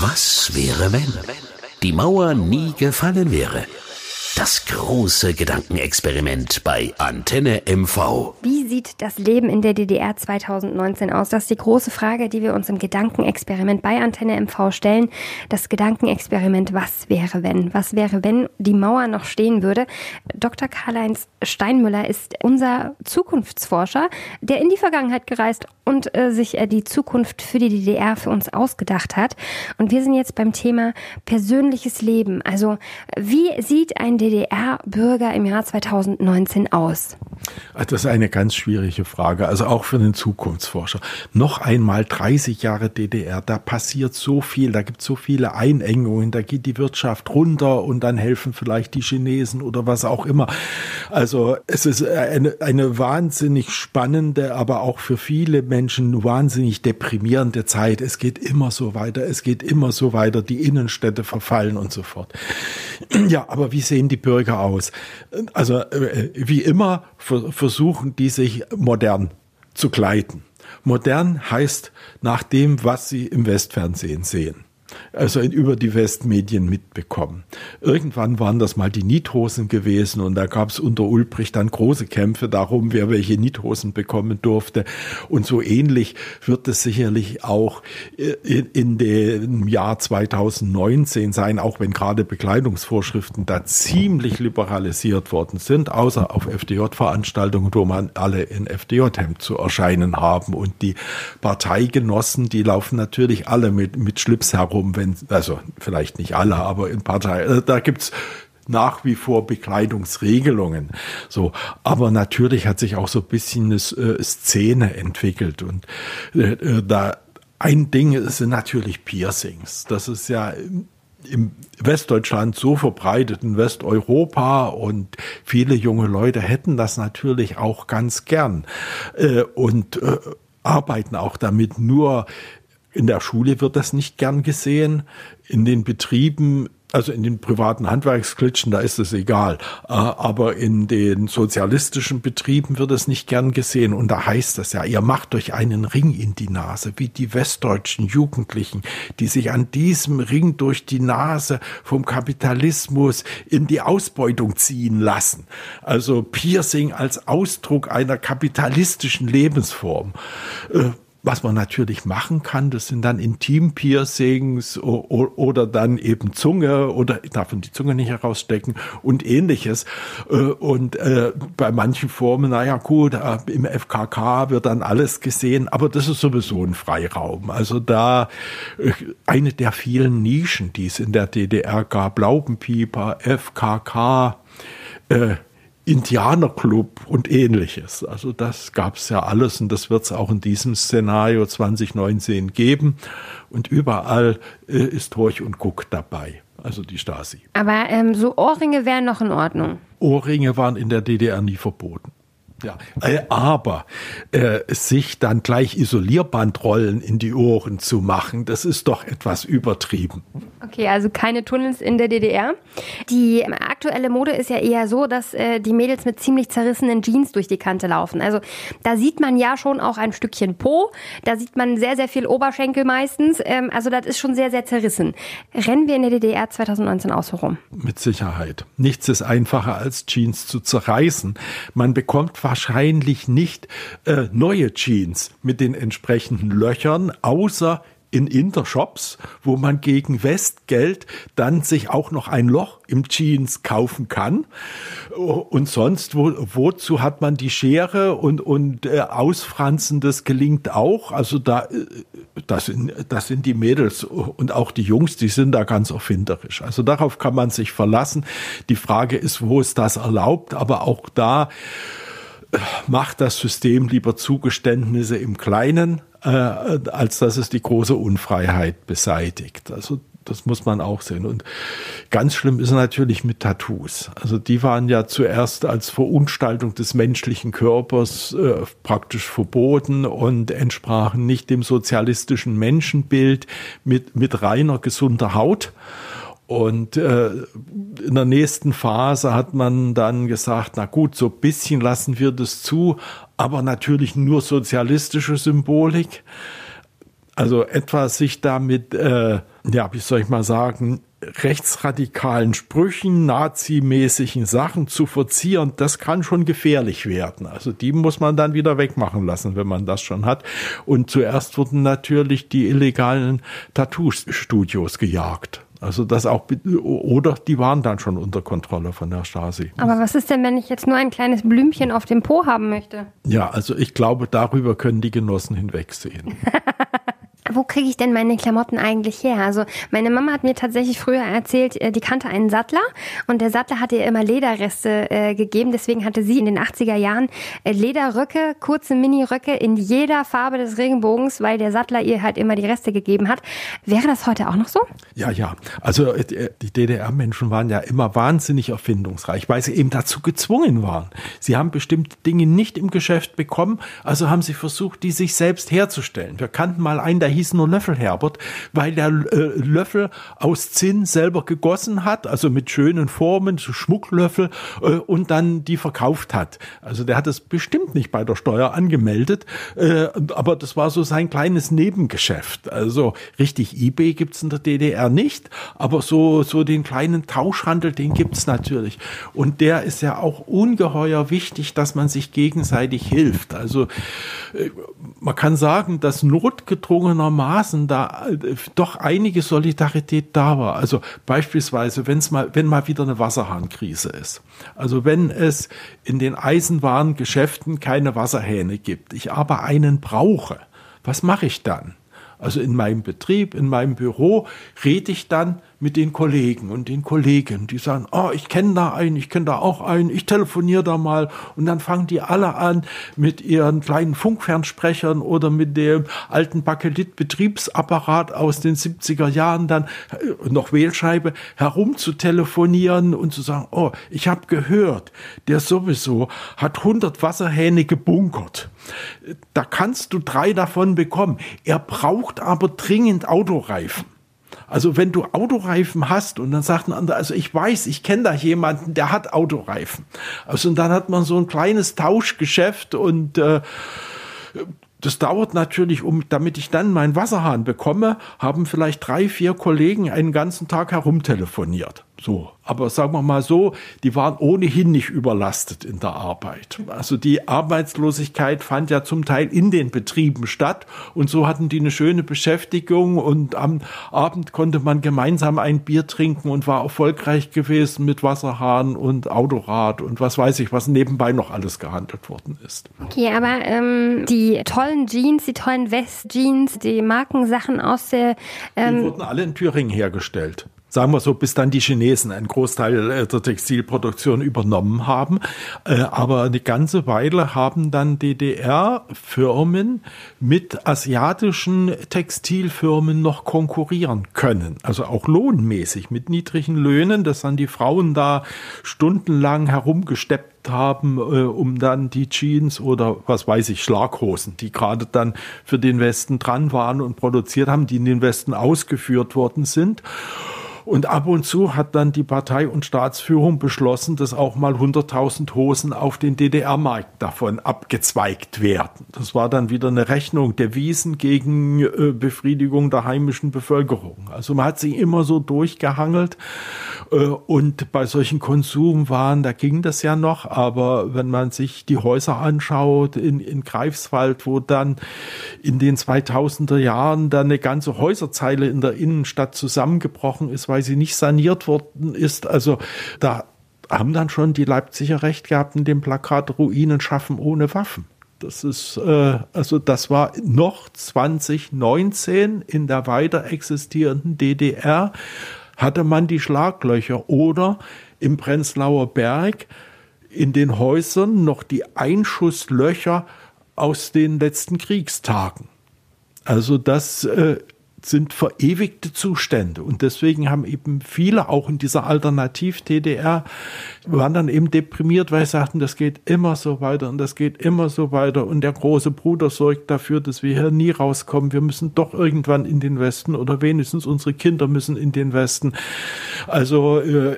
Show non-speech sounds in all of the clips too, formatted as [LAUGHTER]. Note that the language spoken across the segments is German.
Was wäre, wenn die Mauer nie gefallen wäre? Das große Gedankenexperiment bei Antenne MV. Wie sieht das Leben in der DDR 2019 aus? Das ist die große Frage, die wir uns im Gedankenexperiment bei Antenne MV stellen. Das Gedankenexperiment, was wäre, wenn? Was wäre, wenn die Mauer noch stehen würde? Dr. Karl-Heinz Steinmüller ist unser Zukunftsforscher, der in die Vergangenheit gereist und äh, sich äh, die Zukunft für die DDR für uns ausgedacht hat. Und wir sind jetzt beim Thema persönliches Leben. Also, wie sieht ein DDR-Bürger im Jahr 2019 aus? Das ist eine ganz schwierige Frage, also auch für den Zukunftsforscher. Noch einmal 30 Jahre DDR, da passiert so viel, da gibt es so viele Einengungen, da geht die Wirtschaft runter und dann helfen vielleicht die Chinesen oder was auch immer. Also es ist eine, eine wahnsinnig spannende, aber auch für viele Menschen wahnsinnig deprimierende Zeit. Es geht immer so weiter, es geht immer so weiter, die Innenstädte verfallen und so fort. [CLEARS THROAT] Ja, aber wie sehen die Bürger aus? Also äh, wie immer versuchen die sich modern zu kleiden. Modern heißt nach dem, was sie im Westfernsehen sehen also über die Westmedien mitbekommen. Irgendwann waren das mal die Niethosen gewesen und da gab es unter Ulbricht dann große Kämpfe darum, wer welche Niethosen bekommen durfte. Und so ähnlich wird es sicherlich auch in, in dem Jahr 2019 sein, auch wenn gerade Bekleidungsvorschriften da ziemlich liberalisiert worden sind, außer auf FDJ-Veranstaltungen, wo man alle in FDJ-Hemd zu erscheinen haben. Und die Parteigenossen, die laufen natürlich alle mit, mit Schlips herum darum, wenn, also vielleicht nicht alle, aber in Parteien, also da gibt's nach wie vor Bekleidungsregelungen. So, aber natürlich hat sich auch so ein bisschen eine äh, Szene entwickelt und äh, äh, da ein Ding sind natürlich Piercings. Das ist ja im Westdeutschland so verbreitet, in Westeuropa und viele junge Leute hätten das natürlich auch ganz gern und arbeiten auch damit. Nur in der Schule wird das nicht gern gesehen. In den Betrieben also in den privaten Handwerksklitschen, da ist es egal. Äh, aber in den sozialistischen Betrieben wird es nicht gern gesehen. Und da heißt es ja, ihr macht euch einen Ring in die Nase, wie die westdeutschen Jugendlichen, die sich an diesem Ring durch die Nase vom Kapitalismus in die Ausbeutung ziehen lassen. Also Piercing als Ausdruck einer kapitalistischen Lebensform. Was man natürlich machen kann, das sind dann Intim-Piercings oder dann eben Zunge oder ich darf die Zunge nicht herausstecken und ähnliches. Äh, und äh, bei manchen Formen, naja gut, äh, im FKK wird dann alles gesehen, aber das ist sowieso ein Freiraum. Also da eine der vielen Nischen, die es in der DDR gab, Laubenpieper, FKK, äh, Indianerclub und ähnliches. Also das gab es ja alles und das wird es auch in diesem Szenario 2019 geben. Und überall äh, ist Horch und Guck dabei, also die Stasi. Aber ähm, so Ohrringe wären noch in Ordnung. Ohrringe waren in der DDR nie verboten. Ja, äh, aber äh, sich dann gleich Isolierbandrollen in die Ohren zu machen, das ist doch etwas übertrieben. Okay, also keine Tunnels in der DDR. Die aktuelle Mode ist ja eher so, dass äh, die Mädels mit ziemlich zerrissenen Jeans durch die Kante laufen. Also da sieht man ja schon auch ein Stückchen Po, da sieht man sehr, sehr viel Oberschenkel meistens. Ähm, also das ist schon sehr, sehr zerrissen. Rennen wir in der DDR 2019 auch so rum? Mit Sicherheit. Nichts ist einfacher als Jeans zu zerreißen. Man bekommt wahrscheinlich nicht äh, neue Jeans mit den entsprechenden Löchern, außer in Intershops, wo man gegen Westgeld dann sich auch noch ein Loch im Jeans kaufen kann. Und sonst, wo, wozu hat man die Schere und, und äh, Ausfranzen, das gelingt auch. Also da, äh, das sind, das sind die Mädels und auch die Jungs, die sind da ganz erfinderisch. Also darauf kann man sich verlassen. Die Frage ist, wo ist das erlaubt? Aber auch da, macht das System lieber Zugeständnisse im Kleinen, äh, als dass es die große Unfreiheit beseitigt. Also das muss man auch sehen. Und ganz schlimm ist natürlich mit Tattoos. Also die waren ja zuerst als Verunstaltung des menschlichen Körpers äh, praktisch verboten und entsprachen nicht dem sozialistischen Menschenbild mit, mit reiner gesunder Haut. Und äh, in der nächsten Phase hat man dann gesagt, na gut, so bisschen lassen wir das zu, aber natürlich nur sozialistische Symbolik. Also etwa sich damit, äh, ja, wie soll ich mal sagen, rechtsradikalen Sprüchen, nazimäßigen Sachen zu verzieren, das kann schon gefährlich werden. Also die muss man dann wieder wegmachen lassen, wenn man das schon hat. Und zuerst wurden natürlich die illegalen Tattoo-Studios gejagt. Also das auch, oder die waren dann schon unter Kontrolle von der Stasi. Aber was ist denn, wenn ich jetzt nur ein kleines Blümchen auf dem Po haben möchte? Ja, also ich glaube, darüber können die Genossen hinwegsehen. [LAUGHS] wo kriege ich denn meine Klamotten eigentlich her? Also meine Mama hat mir tatsächlich früher erzählt, äh, die kannte einen Sattler und der Sattler hatte ihr immer Lederreste äh, gegeben. Deswegen hatte sie in den 80er Jahren äh, Lederröcke, kurze Mini-Röcke in jeder Farbe des Regenbogens, weil der Sattler ihr halt immer die Reste gegeben hat. Wäre das heute auch noch so? Ja, ja. Also äh, die DDR-Menschen waren ja immer wahnsinnig erfindungsreich, weil sie eben dazu gezwungen waren. Sie haben bestimmte Dinge nicht im Geschäft bekommen, also haben sie versucht, die sich selbst herzustellen. Wir kannten mal einen, der hieß nur Löffel Herbert, weil der äh, Löffel aus Zinn selber gegossen hat, also mit schönen Formen, so Schmucklöffel äh, und dann die verkauft hat. Also der hat es bestimmt nicht bei der Steuer angemeldet, äh, aber das war so sein kleines Nebengeschäft. Also richtig eBay gibt's in der DDR nicht, aber so, so den kleinen Tauschhandel, den gibt's natürlich. Und der ist ja auch ungeheuer wichtig, dass man sich gegenseitig hilft. Also äh, man kann sagen, dass notgedrungener Maßen da äh, doch einige Solidarität da war. Also beispielsweise, wenn's mal, wenn mal wieder eine Wasserhahnkrise ist. Also wenn es in den Eisenwarengeschäften keine Wasserhähne gibt, ich aber einen brauche, was mache ich dann? Also in meinem Betrieb, in meinem Büro rede ich dann mit den Kollegen und den Kolleginnen, die sagen, oh, ich kenne da einen, ich kenne da auch einen, ich telefoniere da mal und dann fangen die alle an mit ihren kleinen Funkfernsprechern oder mit dem alten Bakelit-Betriebsapparat aus den 70er Jahren dann äh, noch Wählscheibe herum zu telefonieren und zu sagen, oh, ich habe gehört, der sowieso hat 100 Wasserhähne gebunkert. Da kannst du drei davon bekommen. Er braucht aber dringend Autoreifen. Also wenn du Autoreifen hast und dann sagt ein anderer, also ich weiß, ich kenne da jemanden, der hat Autoreifen. Also und dann hat man so ein kleines Tauschgeschäft und äh, das dauert natürlich, um, damit ich dann meinen Wasserhahn bekomme, haben vielleicht drei, vier Kollegen einen ganzen Tag herumtelefoniert. So, aber sagen wir mal so, die waren ohnehin nicht überlastet in der Arbeit. Also die Arbeitslosigkeit fand ja zum Teil in den Betrieben statt und so hatten die eine schöne Beschäftigung und am Abend konnte man gemeinsam ein Bier trinken und war erfolgreich gewesen mit Wasserhahn und Autorad und was weiß ich, was nebenbei noch alles gehandelt worden ist. Okay, aber ähm, die tollen Jeans, die tollen West-Jeans, die Markensachen aus der... Ähm die wurden alle in Thüringen hergestellt sagen wir so, bis dann die Chinesen einen Großteil äh, der Textilproduktion übernommen haben. Äh, aber eine ganze Weile haben dann DDR-Firmen mit asiatischen Textilfirmen noch konkurrieren können. Also auch lohnmäßig mit niedrigen Löhnen, dass dann die Frauen da stundenlang herumgesteppt haben, äh, um dann die Jeans oder was weiß ich, Schlaghosen, die gerade dann für den Westen dran waren und produziert haben, die in den Westen ausgeführt worden sind. Und ab und zu hat dann die Partei und Staatsführung beschlossen, dass auch mal 100.000 Hosen auf den DDR-Markt davon abgezweigt werden. Das war dann wieder eine Rechnung der Wiesen gegen äh, Befriedigung der heimischen Bevölkerung. Also man hat sich immer so durchgehangelt. Äh, und bei solchen Konsumwaren, da ging das ja noch. Aber wenn man sich die Häuser anschaut in, in Greifswald, wo dann in den 2000er Jahren dann eine ganze Häuserzeile in der Innenstadt zusammengebrochen ist, weil weil sie nicht saniert worden ist. Also da haben dann schon die Leipziger recht gehabt in dem Plakat Ruinen schaffen ohne Waffen. Das ist, äh, also das war noch 2019 in der weiter existierenden DDR hatte man die Schlaglöcher oder im Prenzlauer Berg in den Häusern noch die Einschusslöcher aus den letzten Kriegstagen. Also das äh, sind verewigte Zustände. Und deswegen haben eben viele auch in dieser Alternativ-TDR waren dann eben deprimiert, weil sie sagten, das geht immer so weiter und das geht immer so weiter. Und der große Bruder sorgt dafür, dass wir hier nie rauskommen. Wir müssen doch irgendwann in den Westen oder wenigstens unsere Kinder müssen in den Westen. Also äh,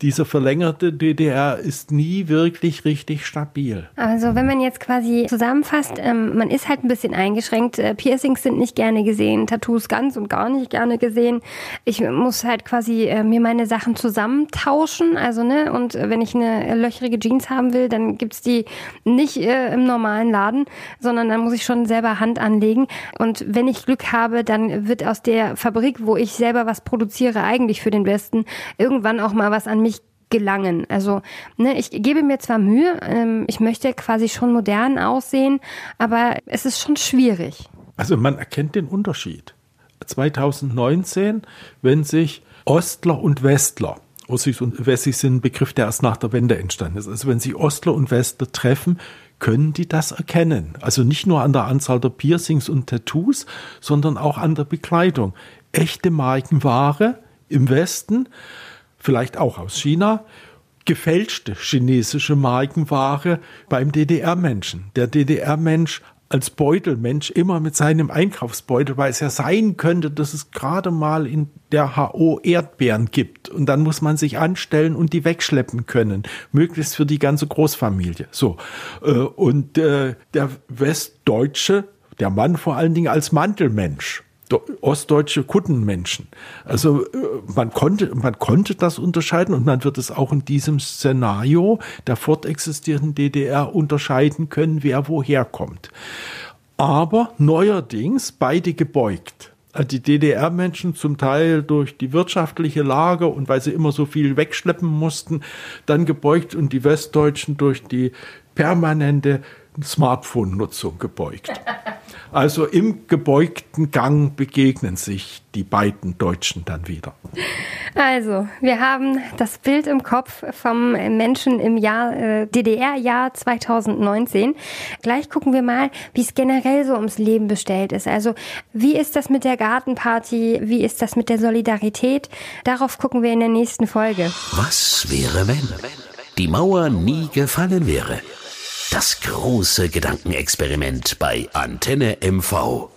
diese verlängerte DDR ist nie wirklich richtig stabil. Also wenn man jetzt quasi zusammenfasst, ähm, man ist halt ein bisschen eingeschränkt. Äh, Piercings sind nicht gerne gesehen, Tattoos ganz und gar nicht gerne gesehen. Ich muss halt quasi äh, mir meine Sachen zusammentauschen. Also, ne, und wenn ich eine löchrige Jeans haben will, dann gibt's die nicht äh, im normalen Laden, sondern dann muss ich schon selber Hand anlegen. Und wenn ich Glück habe, dann wird aus der Fabrik, wo ich selber was produziere, eigentlich für den Westen, irgendwann auch mal was an mich gelangen. Also ne, ich gebe mir zwar Mühe, ähm, ich möchte quasi schon modern aussehen, aber es ist schon schwierig. Also man erkennt den Unterschied. 2019, wenn sich Ostler und Westler, Ossis und Wessis sind ein Begriff, der erst nach der Wende entstanden ist. Also wenn sich Ostler und Westler treffen, können die das erkennen. Also nicht nur an der Anzahl der Piercings und Tattoos, sondern auch an der Bekleidung. Echte Markenware im Westen, vielleicht auch aus China, gefälschte chinesische Markenware beim DDR-Menschen. Der DDR-Mensch als Beutelmensch immer mit seinem Einkaufsbeutel, weil es ja sein könnte, dass es gerade mal in der HO Erdbeeren gibt. Und dann muss man sich anstellen und die wegschleppen können. Möglichst für die ganze Großfamilie. So. Äh, und äh, der Westdeutsche, der Mann vor allen Dingen als Mantelmensch ostdeutsche Kuttenmenschen. Also äh, man konnte, man konnte das unterscheiden und man wird es auch in diesem Szenario der fortexistierenden DDR unterscheiden können, wer woher kommt. Aber neuerdings beide gebeugt. Also die DDR-Menschen zum Teil durch die wirtschaftliche Lage und weil sie immer so viel wegschleppen mussten, dann gebeugt und die Westdeutschen durch die permanente Smartphone-Nutzung gebeugt. Also im gebeugten Gang begegnen sich die beiden Deutschen dann wieder. Also, wir haben das Bild im Kopf vom Menschen im Jahr äh, DDR-Jahr 2019. Gleich gucken wir mal, wie es generell so ums Leben bestellt ist. Also, wie ist das mit der Gartenparty? Wie ist das mit der Solidarität? Darauf gucken wir in der nächsten Folge. Was wäre, wenn die Mauer nie gefallen wäre? Das große Gedankenexperiment bei Antenne MV.